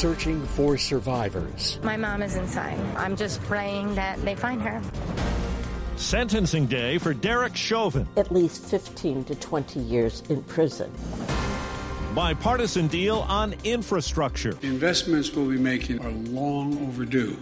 Searching for survivors. My mom is inside. I'm just praying that they find her. Sentencing day for Derek Chauvin. At least 15 to 20 years in prison. Bipartisan deal on infrastructure. The investments we'll be making are long overdue.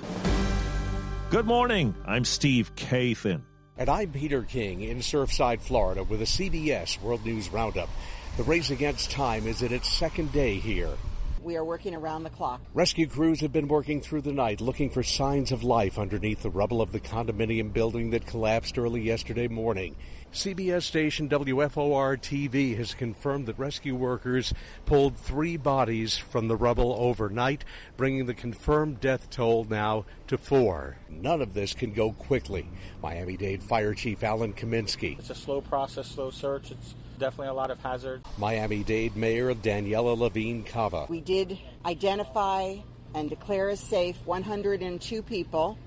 Good morning. I'm Steve Kathan. And I'm Peter King in Surfside, Florida, with a CBS World News Roundup. The race against time is in its second day here. We are working around the clock. Rescue crews have been working through the night looking for signs of life underneath the rubble of the condominium building that collapsed early yesterday morning. CBS station WFOR TV has confirmed that rescue workers pulled three bodies from the rubble overnight, bringing the confirmed death toll now to four. None of this can go quickly. Miami Dade Fire Chief Alan Cominsky. It's a slow process, slow search. It's definitely a lot of hazard. Miami Dade Mayor Daniela Levine Cava. We did identify and declare as safe 102 people,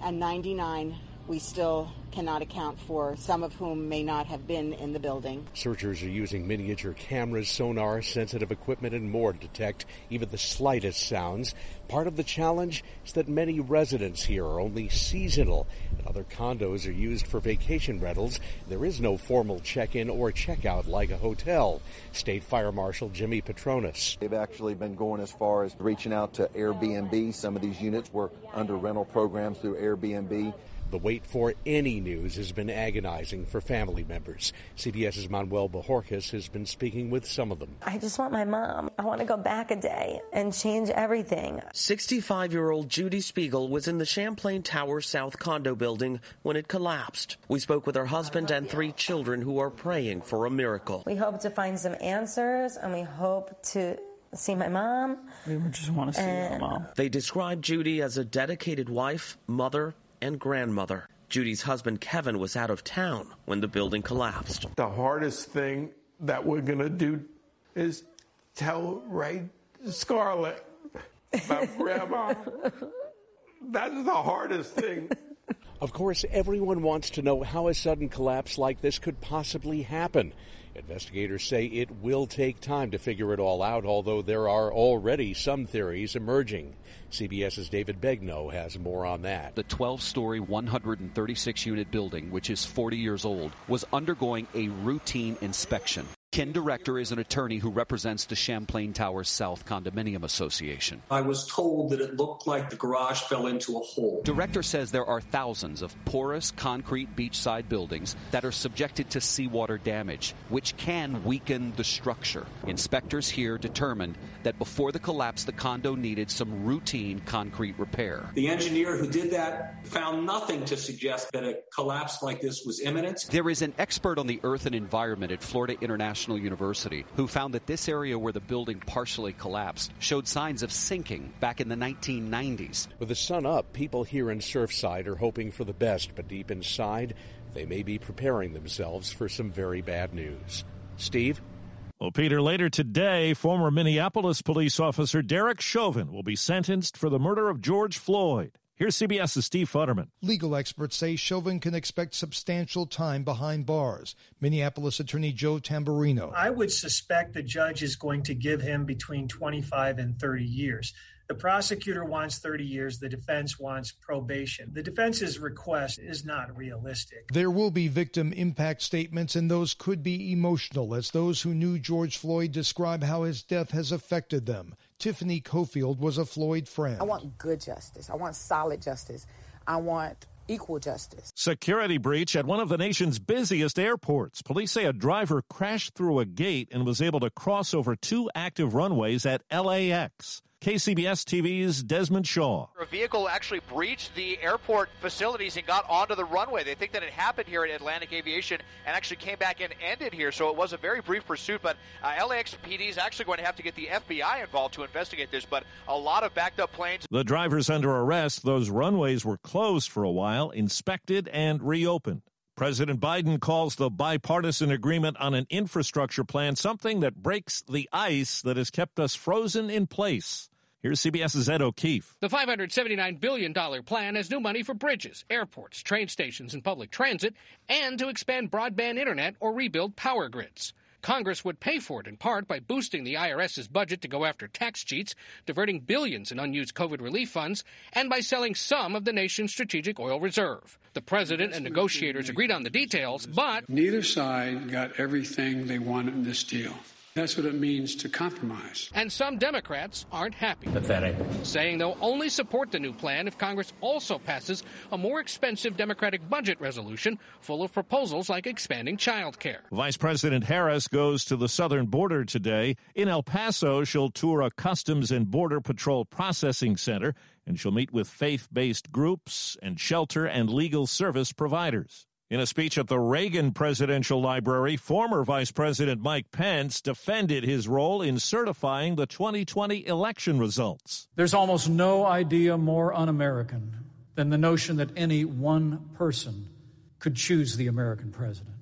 and 99 we still cannot account for, some of whom may not have been in the building. Searchers are using miniature cameras, sonar, sensitive equipment, and more to detect even the slightest sounds. Part of the challenge is that many residents here are only seasonal, and other condos are used for vacation rentals. There is no formal check in or check out like a hotel. State Fire Marshal Jimmy Patronis. They've actually been going as far as reaching out to Airbnb. Some of these units were under rental programs through Airbnb. The wait for any news has been agonizing for family members. CBS's Manuel Bojorquez has been speaking with some of them. I just want my mom. I want to go back a day and change everything. 65 year old Judy Spiegel was in the Champlain Tower South condo building when it collapsed. We spoke with her husband and three children who are praying for a miracle. We hope to find some answers and we hope to see my mom. We just want to see and your mom. They described Judy as a dedicated wife, mother, and grandmother. Judy's husband Kevin was out of town when the building collapsed. The hardest thing that we're going to do is tell Ray Scarlett about grandma. That's the hardest thing. Of course, everyone wants to know how a sudden collapse like this could possibly happen. Investigators say it will take time to figure it all out, although there are already some theories emerging. CBS's David Begnaud has more on that. The 12 story, 136 unit building, which is 40 years old, was undergoing a routine inspection. Ken Direktor is an attorney who represents the Champlain Towers South Condominium Association. I was told that it looked like the garage fell into a hole. Direktor says there are thousands of porous concrete beachside buildings that are subjected to seawater damage, which can weaken the structure. Inspectors here determined that before the collapse, the condo needed some routine concrete repair. The engineer who did that found nothing to suggest that a collapse like this was imminent. There is an expert on the earth and environment at Florida International University who found that this area where the building partially collapsed showed signs of sinking back in the 1990s. With the sun up, people here in Surfside are hoping for the best, but deep inside, they may be preparing themselves for some very bad news. Steve? Well, Peter, later today, former Minneapolis police officer Derek Chauvin will be sentenced for the murder of George Floyd. Here's CBS's Steve Futterman. Legal experts say Chauvin can expect substantial time behind bars. Minneapolis attorney Joe Tamburino. I would suspect the judge is going to give him between 25 and 30 years. The prosecutor wants 30 years. The defense wants probation. The defense's request is not realistic. There will be victim impact statements, and those could be emotional, as those who knew George Floyd describe how his death has affected them. Tiffany Cofield was a Floyd friend. I want good justice. I want solid justice. I want equal justice. Security breach at one of the nation's busiest airports. Police say a driver crashed through a gate and was able to cross over two active runways at LAX. KCBS TV's Desmond Shaw. A vehicle actually breached the airport facilities and got onto the runway. They think that it happened here at Atlantic Aviation and actually came back and ended here. So it was a very brief pursuit, but uh, LAX PD is actually going to have to get the FBI involved to investigate this. But a lot of backed up planes. The driver's under arrest. Those runways were closed for a while, inspected, and reopened. President Biden calls the bipartisan agreement on an infrastructure plan something that breaks the ice that has kept us frozen in place. Here's CBS's Ed O'Keefe. The $579 billion plan has new money for bridges, airports, train stations, and public transit, and to expand broadband internet or rebuild power grids. Congress would pay for it in part by boosting the IRS's budget to go after tax cheats, diverting billions in unused COVID relief funds, and by selling some of the nation's strategic oil reserve. The president and negotiators agreed on the details, but neither side got everything they wanted in this deal. That's what it means to compromise. And some Democrats aren't happy. Pathetic. Saying they'll only support the new plan if Congress also passes a more expensive Democratic budget resolution full of proposals like expanding child care. Vice President Harris goes to the southern border today. In El Paso, she'll tour a Customs and Border Patrol processing center, and she'll meet with faith based groups and shelter and legal service providers. In a speech at the Reagan Presidential Library, former Vice President Mike Pence defended his role in certifying the 2020 election results. There's almost no idea more un American than the notion that any one person could choose the American president.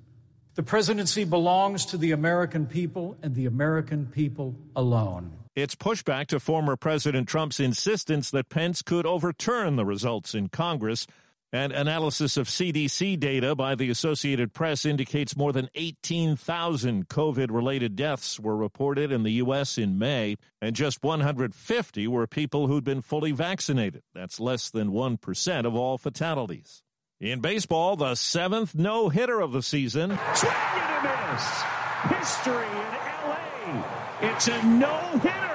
The presidency belongs to the American people and the American people alone. It's pushback to former President Trump's insistence that Pence could overturn the results in Congress. And analysis of CDC data by the Associated Press indicates more than 18,000 COVID related deaths were reported in the U.S. in May, and just 150 were people who'd been fully vaccinated. That's less than 1% of all fatalities. In baseball, the seventh no hitter of the season. Swing and a miss. History in L.A. It's a no hitter.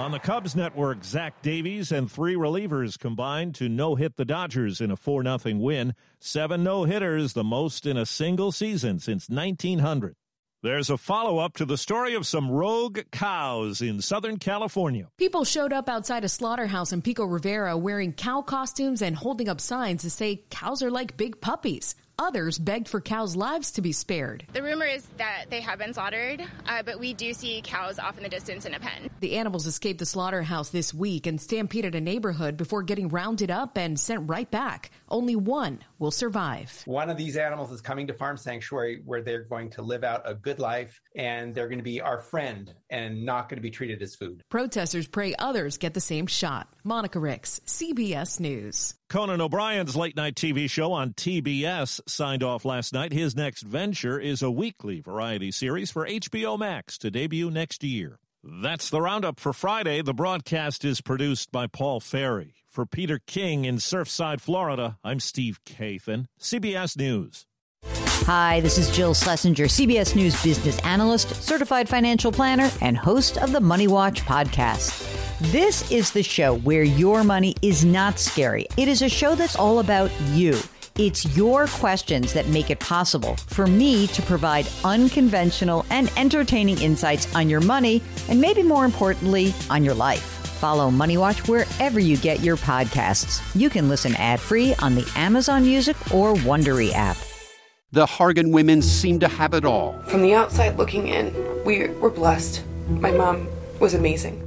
On the Cubs network, Zach Davies and three relievers combined to no hit the Dodgers in a 4 0 win. Seven no hitters, the most in a single season since 1900. There's a follow up to the story of some rogue cows in Southern California. People showed up outside a slaughterhouse in Pico Rivera wearing cow costumes and holding up signs to say cows are like big puppies. Others begged for cows' lives to be spared. The rumor is that they have been slaughtered, uh, but we do see cows off in the distance in a pen. The animals escaped the slaughterhouse this week and stampeded a neighborhood before getting rounded up and sent right back. Only one will survive. One of these animals is coming to Farm Sanctuary where they're going to live out a good life and they're going to be our friend and not going to be treated as food. Protesters pray others get the same shot. Monica Ricks, CBS News. Conan O'Brien's late night TV show on TBS signed off last night. His next venture is a weekly variety series for HBO Max to debut next year. That's the roundup for Friday. The broadcast is produced by Paul Ferry. For Peter King in Surfside, Florida, I'm Steve Kathan, CBS News. Hi, this is Jill Schlesinger, CBS News business analyst, certified financial planner, and host of the Money Watch podcast. This is the show where your money is not scary. It is a show that's all about you. It's your questions that make it possible for me to provide unconventional and entertaining insights on your money, and maybe more importantly, on your life. Follow Money Watch wherever you get your podcasts. You can listen ad free on the Amazon Music or Wondery app. The Hargan women seem to have it all. From the outside looking in, we were blessed. My mom was amazing.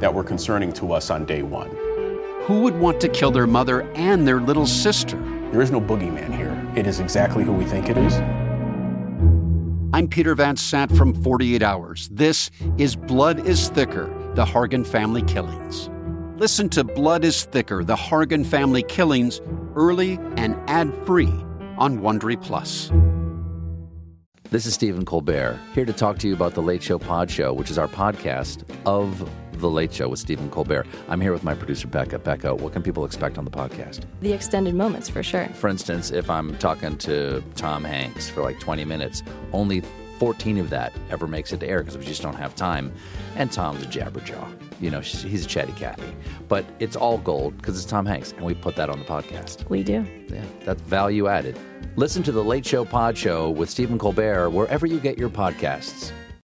that were concerning to us on day one. Who would want to kill their mother and their little sister? There is no boogeyman here. It is exactly who we think it is. I'm Peter Van Sant from 48 Hours. This is Blood is Thicker The Hargan Family Killings. Listen to Blood is Thicker The Hargan Family Killings early and ad free on Wondery Plus. This is Stephen Colbert, here to talk to you about the Late Show Pod Show, which is our podcast of The Late Show with Stephen Colbert. I'm here with my producer, Becca. Becca, what can people expect on the podcast? The extended moments, for sure. For instance, if I'm talking to Tom Hanks for like 20 minutes, only 14 of that ever makes it to air because we just don't have time. And Tom's a jabberjaw. You know, he's a chatty Cathy. But it's all gold because it's Tom Hanks, and we put that on the podcast. We do. Yeah, that's value added. Listen to the Late Show Pod Show with Stephen Colbert wherever you get your podcasts.